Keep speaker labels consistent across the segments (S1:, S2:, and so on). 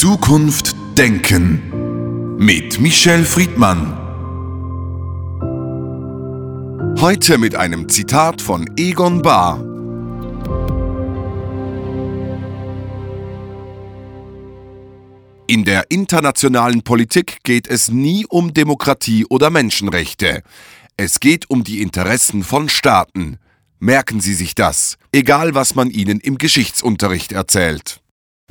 S1: Zukunft denken mit Michel Friedmann. Heute mit einem Zitat von Egon Bahr. In der internationalen Politik geht es nie um Demokratie oder Menschenrechte. Es geht um die Interessen von Staaten. Merken Sie sich das, egal was man Ihnen im Geschichtsunterricht erzählt.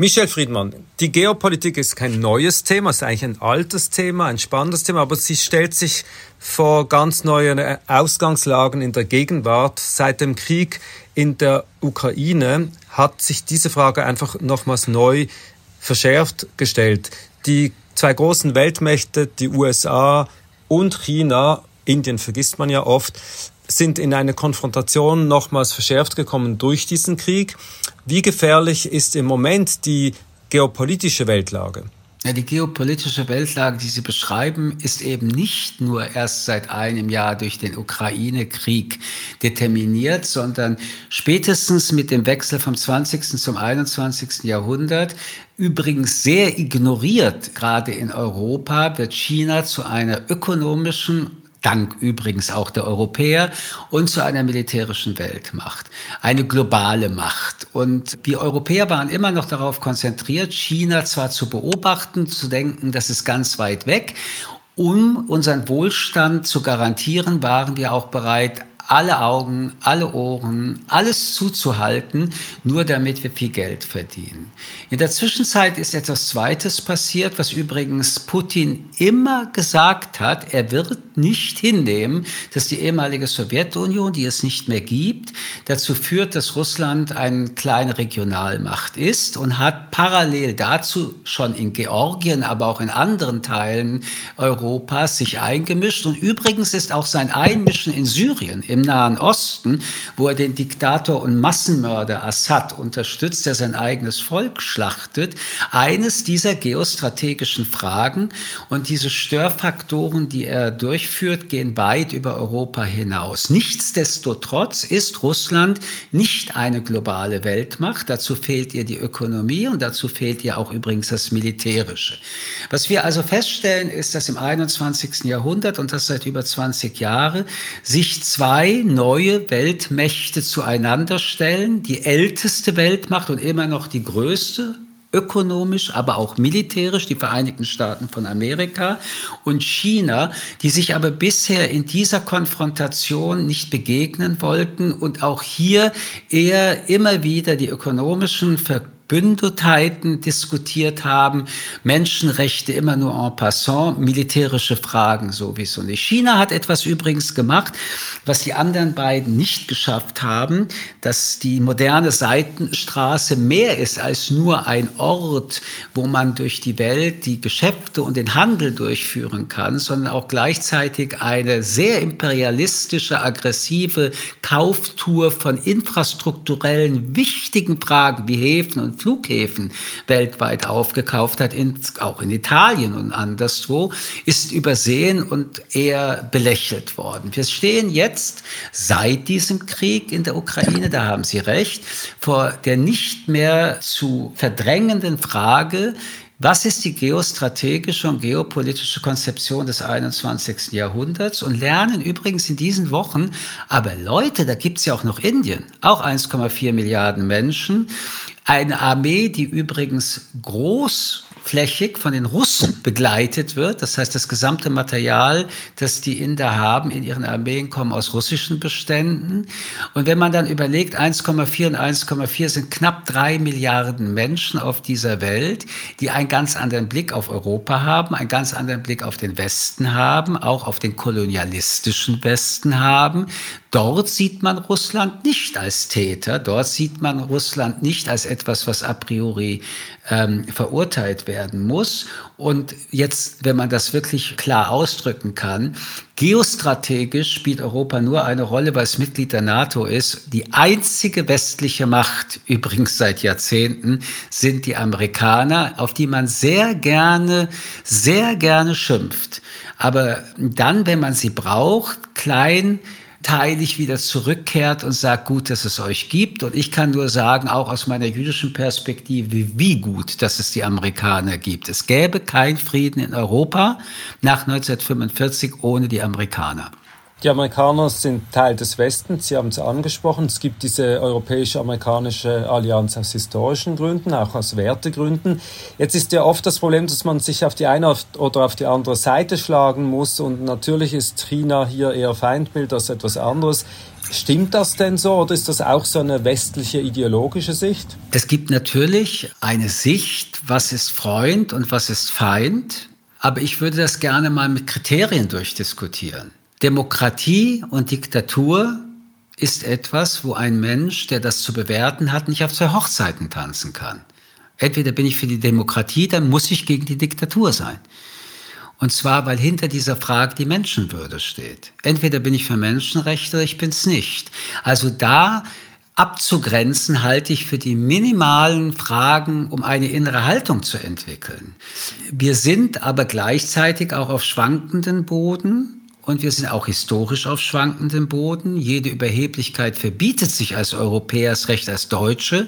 S2: Michel Friedmann, die Geopolitik ist kein neues Thema, ist eigentlich ein altes Thema, ein spannendes Thema, aber sie stellt sich vor ganz neuen Ausgangslagen in der Gegenwart. Seit dem Krieg in der Ukraine hat sich diese Frage einfach nochmals neu verschärft gestellt. Die zwei großen Weltmächte, die USA und China, Indien vergisst man ja oft, sind in eine Konfrontation nochmals verschärft gekommen durch diesen Krieg. Wie gefährlich ist im Moment die geopolitische Weltlage?
S3: Ja, die geopolitische Weltlage, die Sie beschreiben, ist eben nicht nur erst seit einem Jahr durch den Ukraine-Krieg determiniert, sondern spätestens mit dem Wechsel vom 20. zum 21. Jahrhundert übrigens sehr ignoriert, gerade in Europa, wird China zu einer ökonomischen dank übrigens auch der Europäer, und zu einer militärischen Weltmacht, eine globale Macht. Und wir Europäer waren immer noch darauf konzentriert, China zwar zu beobachten, zu denken, das ist ganz weit weg, um unseren Wohlstand zu garantieren, waren wir auch bereit, alle Augen, alle Ohren, alles zuzuhalten, nur damit wir viel Geld verdienen. In der Zwischenzeit ist etwas Zweites passiert, was übrigens Putin immer gesagt hat. Er wird nicht hinnehmen, dass die ehemalige Sowjetunion, die es nicht mehr gibt, dazu führt, dass Russland eine kleine Regionalmacht ist und hat parallel dazu schon in Georgien, aber auch in anderen Teilen Europas sich eingemischt. Und übrigens ist auch sein Einmischen in Syrien im im Nahen Osten, wo er den Diktator und Massenmörder Assad unterstützt, der sein eigenes Volk schlachtet, eines dieser geostrategischen Fragen. Und diese Störfaktoren, die er durchführt, gehen weit über Europa hinaus. Nichtsdestotrotz ist Russland nicht eine globale Weltmacht. Dazu fehlt ihr die Ökonomie und dazu fehlt ihr auch übrigens das Militärische. Was wir also feststellen, ist, dass im 21. Jahrhundert und das seit über 20 Jahren sich zwei zwei neue Weltmächte zueinander stellen. Die älteste Weltmacht und immer noch die größte, ökonomisch, aber auch militärisch, die Vereinigten Staaten von Amerika und China, die sich aber bisher in dieser Konfrontation nicht begegnen wollten und auch hier eher immer wieder die ökonomischen Ver Verbündetheiten diskutiert haben, Menschenrechte immer nur en passant, militärische Fragen sowieso nicht. China hat etwas übrigens gemacht, was die anderen beiden nicht geschafft haben, dass die moderne Seitenstraße mehr ist als nur ein Ort, wo man durch die Welt die Geschäfte und den Handel durchführen kann, sondern auch gleichzeitig eine sehr imperialistische, aggressive Kauftour von infrastrukturellen wichtigen Fragen wie Häfen und Flughäfen weltweit aufgekauft hat, in, auch in Italien und anderswo, ist übersehen und eher belächelt worden. Wir stehen jetzt seit diesem Krieg in der Ukraine, da haben Sie recht, vor der nicht mehr zu verdrängenden Frage, was ist die geostrategische und geopolitische Konzeption des 21. Jahrhunderts? Und lernen übrigens in diesen Wochen, aber Leute, da gibt's ja auch noch Indien, auch 1,4 Milliarden Menschen, eine Armee, die übrigens groß flächig von den Russen begleitet wird. Das heißt, das gesamte Material, das die Inder haben in ihren Armeen, kommen aus russischen Beständen. Und wenn man dann überlegt, 1,4 und 1,4 sind knapp drei Milliarden Menschen auf dieser Welt, die einen ganz anderen Blick auf Europa haben, einen ganz anderen Blick auf den Westen haben, auch auf den kolonialistischen Westen haben. Dort sieht man Russland nicht als Täter, dort sieht man Russland nicht als etwas, was a priori ähm, verurteilt werden muss. Und jetzt, wenn man das wirklich klar ausdrücken kann, geostrategisch spielt Europa nur eine Rolle, weil es Mitglied der NATO ist. Die einzige westliche Macht, übrigens seit Jahrzehnten, sind die Amerikaner, auf die man sehr gerne, sehr gerne schimpft. Aber dann, wenn man sie braucht, klein, anteilig wieder zurückkehrt und sagt, gut, dass es euch gibt. Und ich kann nur sagen, auch aus meiner jüdischen Perspektive, wie gut, dass es die Amerikaner gibt. Es gäbe keinen Frieden in Europa nach 1945 ohne die Amerikaner.
S2: Die Amerikaner sind Teil des Westens, Sie haben es angesprochen. Es gibt diese europäisch-amerikanische Allianz aus historischen Gründen, auch aus Wertegründen. Jetzt ist ja oft das Problem, dass man sich auf die eine oder auf die andere Seite schlagen muss. Und natürlich ist China hier eher Feindbild als etwas anderes. Stimmt das denn so oder ist das auch so eine westliche ideologische Sicht?
S3: Es gibt natürlich eine Sicht, was ist Freund und was ist Feind. Aber ich würde das gerne mal mit Kriterien durchdiskutieren. Demokratie und Diktatur ist etwas, wo ein Mensch, der das zu bewerten hat, nicht auf zwei Hochzeiten tanzen kann. Entweder bin ich für die Demokratie, dann muss ich gegen die Diktatur sein. Und zwar, weil hinter dieser Frage die Menschenwürde steht. Entweder bin ich für Menschenrechte oder ich bin es nicht. Also da abzugrenzen, halte ich für die minimalen Fragen, um eine innere Haltung zu entwickeln. Wir sind aber gleichzeitig auch auf schwankenden Boden und wir sind auch historisch auf schwankendem Boden. Jede Überheblichkeit verbietet sich als Europäer, als Recht als Deutsche.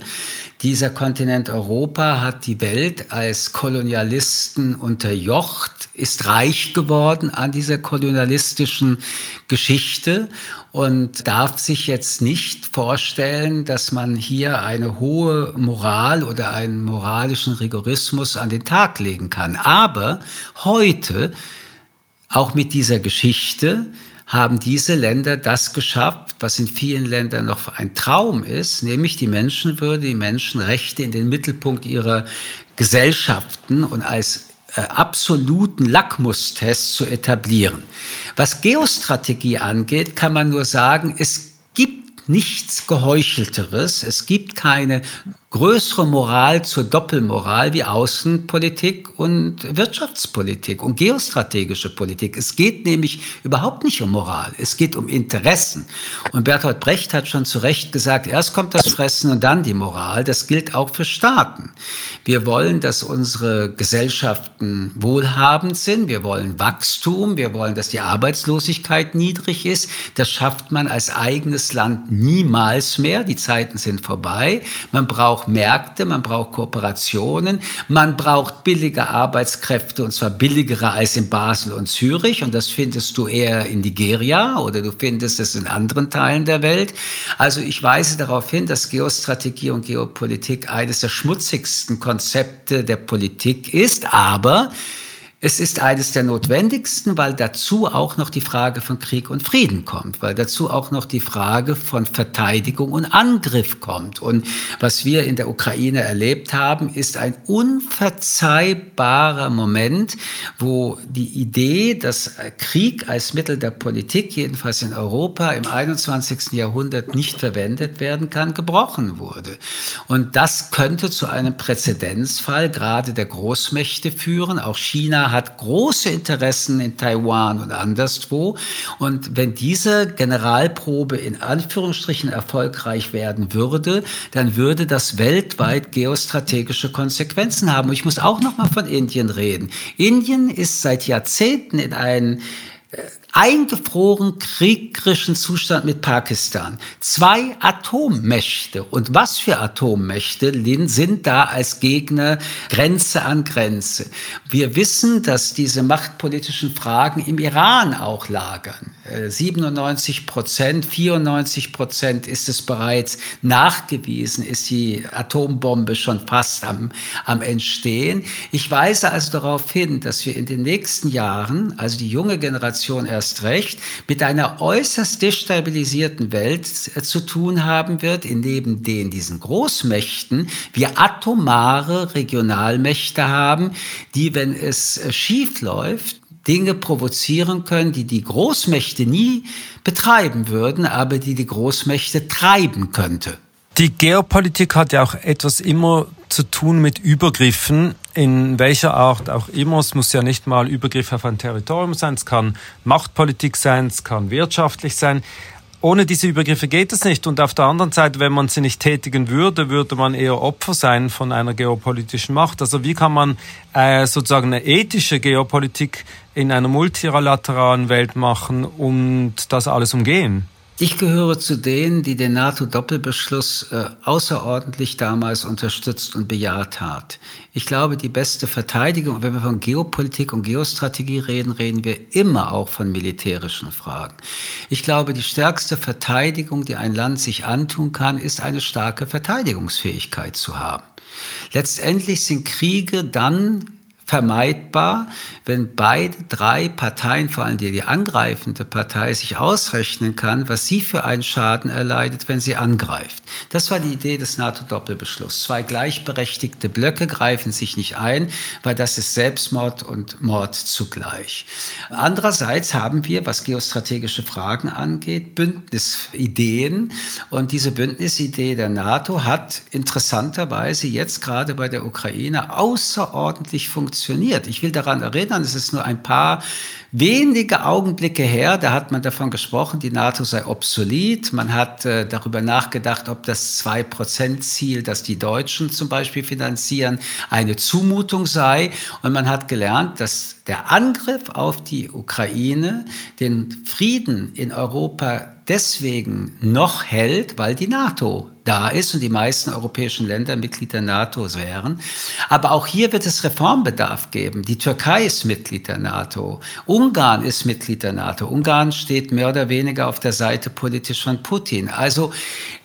S3: Dieser Kontinent Europa hat die Welt als Kolonialisten unterjocht, ist reich geworden an dieser kolonialistischen Geschichte und darf sich jetzt nicht vorstellen, dass man hier eine hohe Moral oder einen moralischen Rigorismus an den Tag legen kann. Aber heute auch mit dieser Geschichte haben diese Länder das geschafft, was in vielen Ländern noch ein Traum ist, nämlich die Menschenwürde, die Menschenrechte in den Mittelpunkt ihrer Gesellschaften und als äh, absoluten Lackmustest zu etablieren. Was Geostrategie angeht, kann man nur sagen, es gibt nichts Geheuchelteres, es gibt keine größere Moral zur Doppelmoral wie Außenpolitik und Wirtschaftspolitik und geostrategische Politik. Es geht nämlich überhaupt nicht um Moral, es geht um Interessen. Und Bertolt Brecht hat schon zu Recht gesagt, erst kommt das Fressen und dann die Moral. Das gilt auch für Staaten. Wir wollen, dass unsere Gesellschaften wohlhabend sind, wir wollen Wachstum, wir wollen, dass die Arbeitslosigkeit niedrig ist. Das schafft man als eigenes Land niemals mehr. Die Zeiten sind vorbei. Man braucht braucht Märkte, man braucht Kooperationen, man braucht billige Arbeitskräfte und zwar billigere als in Basel und Zürich und das findest du eher in Nigeria oder du findest es in anderen Teilen der Welt. Also ich weise darauf hin, dass Geostrategie und Geopolitik eines der schmutzigsten Konzepte der Politik ist, aber es ist eines der notwendigsten, weil dazu auch noch die Frage von Krieg und Frieden kommt, weil dazu auch noch die Frage von Verteidigung und Angriff kommt. Und was wir in der Ukraine erlebt haben, ist ein unverzeihbarer Moment, wo die Idee, dass Krieg als Mittel der Politik, jedenfalls in Europa im 21. Jahrhundert nicht verwendet werden kann, gebrochen wurde. Und das könnte zu einem Präzedenzfall gerade der Großmächte führen. Auch China hat große Interessen in Taiwan und anderswo. Und wenn diese Generalprobe in Anführungsstrichen erfolgreich werden würde, dann würde das weltweit geostrategische Konsequenzen haben. Und ich muss auch noch mal von Indien reden. Indien ist seit Jahrzehnten in einen eingefroren kriegerischen Zustand mit Pakistan. Zwei Atommächte. Und was für Atommächte sind da als Gegner Grenze an Grenze? Wir wissen, dass diese machtpolitischen Fragen im Iran auch lagern. 97 äh, Prozent, 94 Prozent ist es bereits nachgewiesen, ist die Atombombe schon fast am, am Entstehen. Ich weise also darauf hin, dass wir in den nächsten Jahren, also die junge Generation erst recht, mit einer äußerst destabilisierten Welt äh, zu tun haben wird, in neben den diesen Großmächten wir atomare Regionalmächte haben, die, wenn es äh, schief läuft, Dinge provozieren können, die die Großmächte nie betreiben würden, aber die die Großmächte treiben könnte.
S2: Die Geopolitik hat ja auch etwas immer zu tun mit Übergriffen, in welcher Art auch immer. Es muss ja nicht mal Übergriff auf ein Territorium sein, es kann Machtpolitik sein, es kann wirtschaftlich sein ohne diese Übergriffe geht es nicht. Und auf der anderen Seite, wenn man sie nicht tätigen würde, würde man eher Opfer sein von einer geopolitischen Macht. Also wie kann man äh, sozusagen eine ethische Geopolitik in einer multilateralen Welt machen und das alles umgehen?
S3: Ich gehöre zu denen, die den NATO-Doppelbeschluss äh, außerordentlich damals unterstützt und bejaht hat. Ich glaube, die beste Verteidigung, wenn wir von Geopolitik und Geostrategie reden, reden wir immer auch von militärischen Fragen. Ich glaube, die stärkste Verteidigung, die ein Land sich antun kann, ist eine starke Verteidigungsfähigkeit zu haben. Letztendlich sind Kriege dann vermeidbar, wenn beide drei Parteien, vor allem die, die angreifende Partei, sich ausrechnen kann, was sie für einen Schaden erleidet, wenn sie angreift. Das war die Idee des NATO-Doppelbeschlusses. Zwei gleichberechtigte Blöcke greifen sich nicht ein, weil das ist Selbstmord und Mord zugleich. Andererseits haben wir, was geostrategische Fragen angeht, Bündnisideen. Und diese Bündnisidee der NATO hat interessanterweise jetzt gerade bei der Ukraine außerordentlich funktioniert funktioniert. Ich will daran erinnern, es ist nur ein paar wenige Augenblicke her, da hat man davon gesprochen, die NATO sei obsolet. Man hat äh, darüber nachgedacht, ob das Zwei-Prozent-Ziel, das die Deutschen zum Beispiel finanzieren, eine Zumutung sei. Und man hat gelernt, dass der Angriff auf die Ukraine den Frieden in Europa deswegen noch hält, weil die NATO da ist und die meisten europäischen Länder Mitglied der NATO wären. Aber auch hier wird es Reformbedarf geben. Die Türkei ist Mitglied der NATO. Ungarn ist Mitglied der NATO. Ungarn steht mehr oder weniger auf der Seite politisch von Putin. Also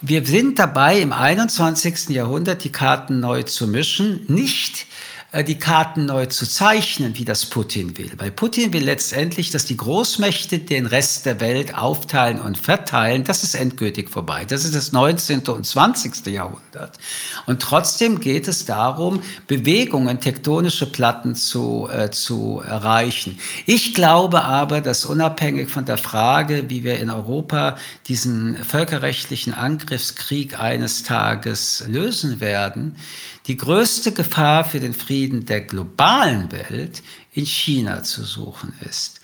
S3: wir sind dabei, im 21. Jahrhundert die Karten neu zu mischen. Nicht die Karten neu zu zeichnen, wie das Putin will. Weil Putin will letztendlich, dass die Großmächte den Rest der Welt aufteilen und verteilen. Das ist endgültig vorbei. Das ist das 19. und 20. Jahrhundert. Und trotzdem geht es darum, Bewegungen, tektonische Platten zu, äh, zu erreichen. Ich glaube aber, dass unabhängig von der Frage, wie wir in Europa diesen völkerrechtlichen Angriffskrieg eines Tages lösen werden, die größte Gefahr für den Frieden der globalen Welt in China zu suchen ist.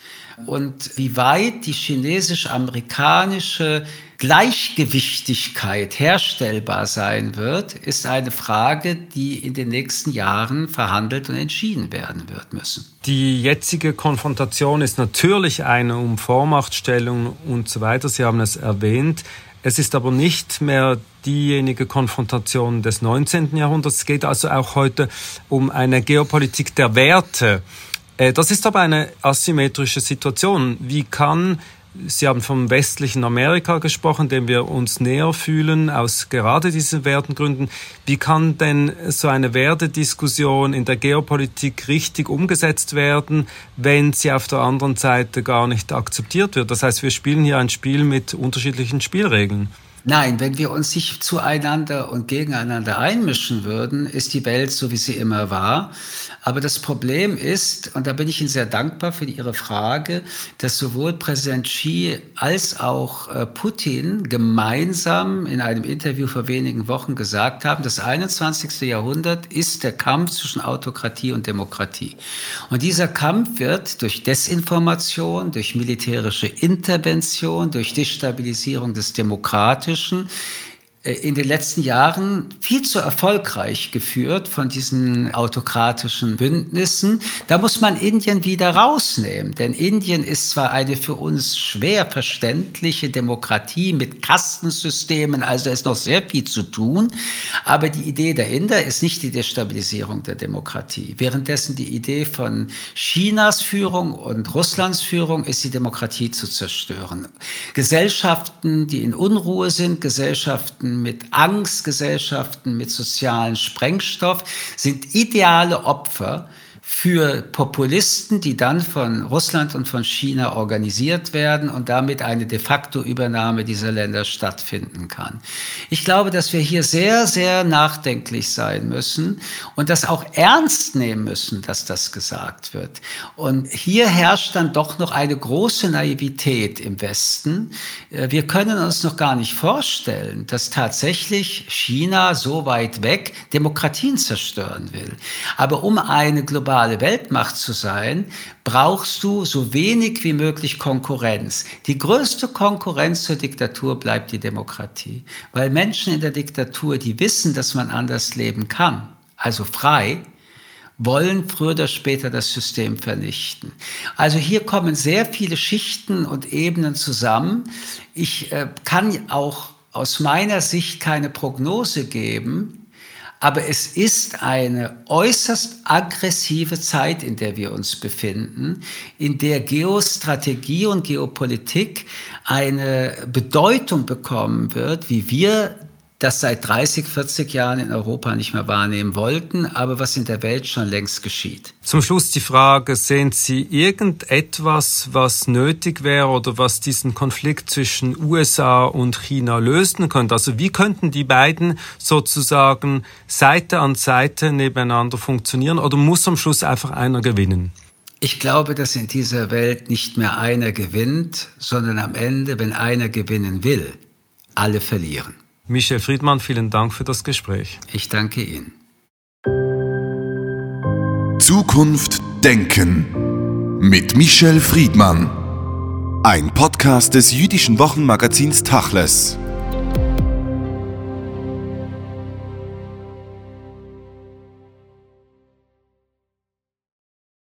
S3: Und wie weit die chinesisch-amerikanische Gleichgewichtigkeit herstellbar sein wird, ist eine Frage, die in den nächsten Jahren verhandelt und entschieden werden wird müssen.
S2: Die jetzige Konfrontation ist natürlich eine um Vormachtstellung und so weiter. Sie haben es erwähnt. Es ist aber nicht mehr diejenige Konfrontation des 19. Jahrhunderts. Es geht also auch heute um eine Geopolitik der Werte. Äh, das ist aber eine asymmetrische Situation. Wie kann Sie haben vom westlichen Amerika gesprochen, dem wir uns näher fühlen, aus gerade diesen Wertengründen. Wie kann denn so eine Wertediskussion in der Geopolitik richtig umgesetzt werden, wenn sie auf der anderen Seite gar nicht akzeptiert wird? Das heißt, wir spielen hier ein Spiel mit unterschiedlichen Spielregeln.
S3: Nein, wenn wir uns nicht zueinander und gegeneinander einmischen würden, ist die Welt so, wie sie immer war. Aber das Problem ist, und da bin ich Ihnen sehr dankbar für Ihre Frage, dass sowohl Präsident Xi als auch äh, Putin gemeinsam in einem Interview vor wenigen Wochen gesagt haben, das 21. Jahrhundert ist der Kampf zwischen Autokratie und Demokratie. Und dieser Kampf wird durch Desinformation, durch militärische Intervention, durch Destabilisierung des Demokratischen, Politischen äh, in den letzten Jahren viel zu erfolgreich geführt von diesen autokratischen Bündnissen. Da muss man Indien wieder rausnehmen, denn Indien ist zwar eine für uns schwer verständliche Demokratie mit Kastensystemen, also ist noch sehr viel zu tun, aber die Idee der Inder ist nicht die Destabilisierung der Demokratie. Währenddessen die Idee von Chinas Führung und Russlands Führung ist, die Demokratie zu zerstören. Gesellschaften, die in Unruhe sind, Gesellschaften, mit Angstgesellschaften, mit sozialen Sprengstoff, sind ideale Opfer für Populisten, die dann von Russland und von China organisiert werden und damit eine de facto Übernahme dieser Länder stattfinden kann. Ich glaube, dass wir hier sehr, sehr nachdenklich sein müssen und das auch ernst nehmen müssen, dass das gesagt wird. Und hier herrscht dann doch noch eine große Naivität im Westen. Äh, wir können uns noch gar nicht vorstellen, dass tatsächlich China so weit weg Demokratien zerstören will. Aber um eine globale globale Weltmacht zu sein, brauchst du so wenig wie möglich Konkurrenz. Die größte Konkurrenz zur Diktatur bleibt die Demokratie, weil Menschen in der Diktatur, die wissen, dass man anders leben kann, also frei, wollen früher oder später das System vernichten. Also hier kommen sehr viele Schichten und Ebenen zusammen. Ich äh, kann auch aus meiner Sicht keine Prognose geben, aber es ist eine äußerst aggressive Zeit, in der wir uns befinden, in der Geostrategie und Geopolitik eine Bedeutung bekommen wird, wie wir das seit 30, 40 Jahren in Europa nicht mehr wahrnehmen wollten, aber was in der Welt schon längst geschieht.
S2: Zum Schluss die Frage, sehen Sie irgendetwas, was nötig wäre oder was diesen Konflikt zwischen USA und China lösen könnte? Also wie könnten die beiden sozusagen Seite an Seite nebeneinander funktionieren oder muss am Schluss einfach einer gewinnen?
S3: Ich glaube, dass in dieser Welt nicht mehr einer gewinnt, sondern am Ende, wenn einer gewinnen will, alle verlieren.
S2: Michel Friedmann, vielen Dank für das Gespräch.
S3: Ich danke Ihnen.
S1: Zukunft Denken mit Michel Friedmann. Ein Podcast des jüdischen Wochenmagazins Tachles.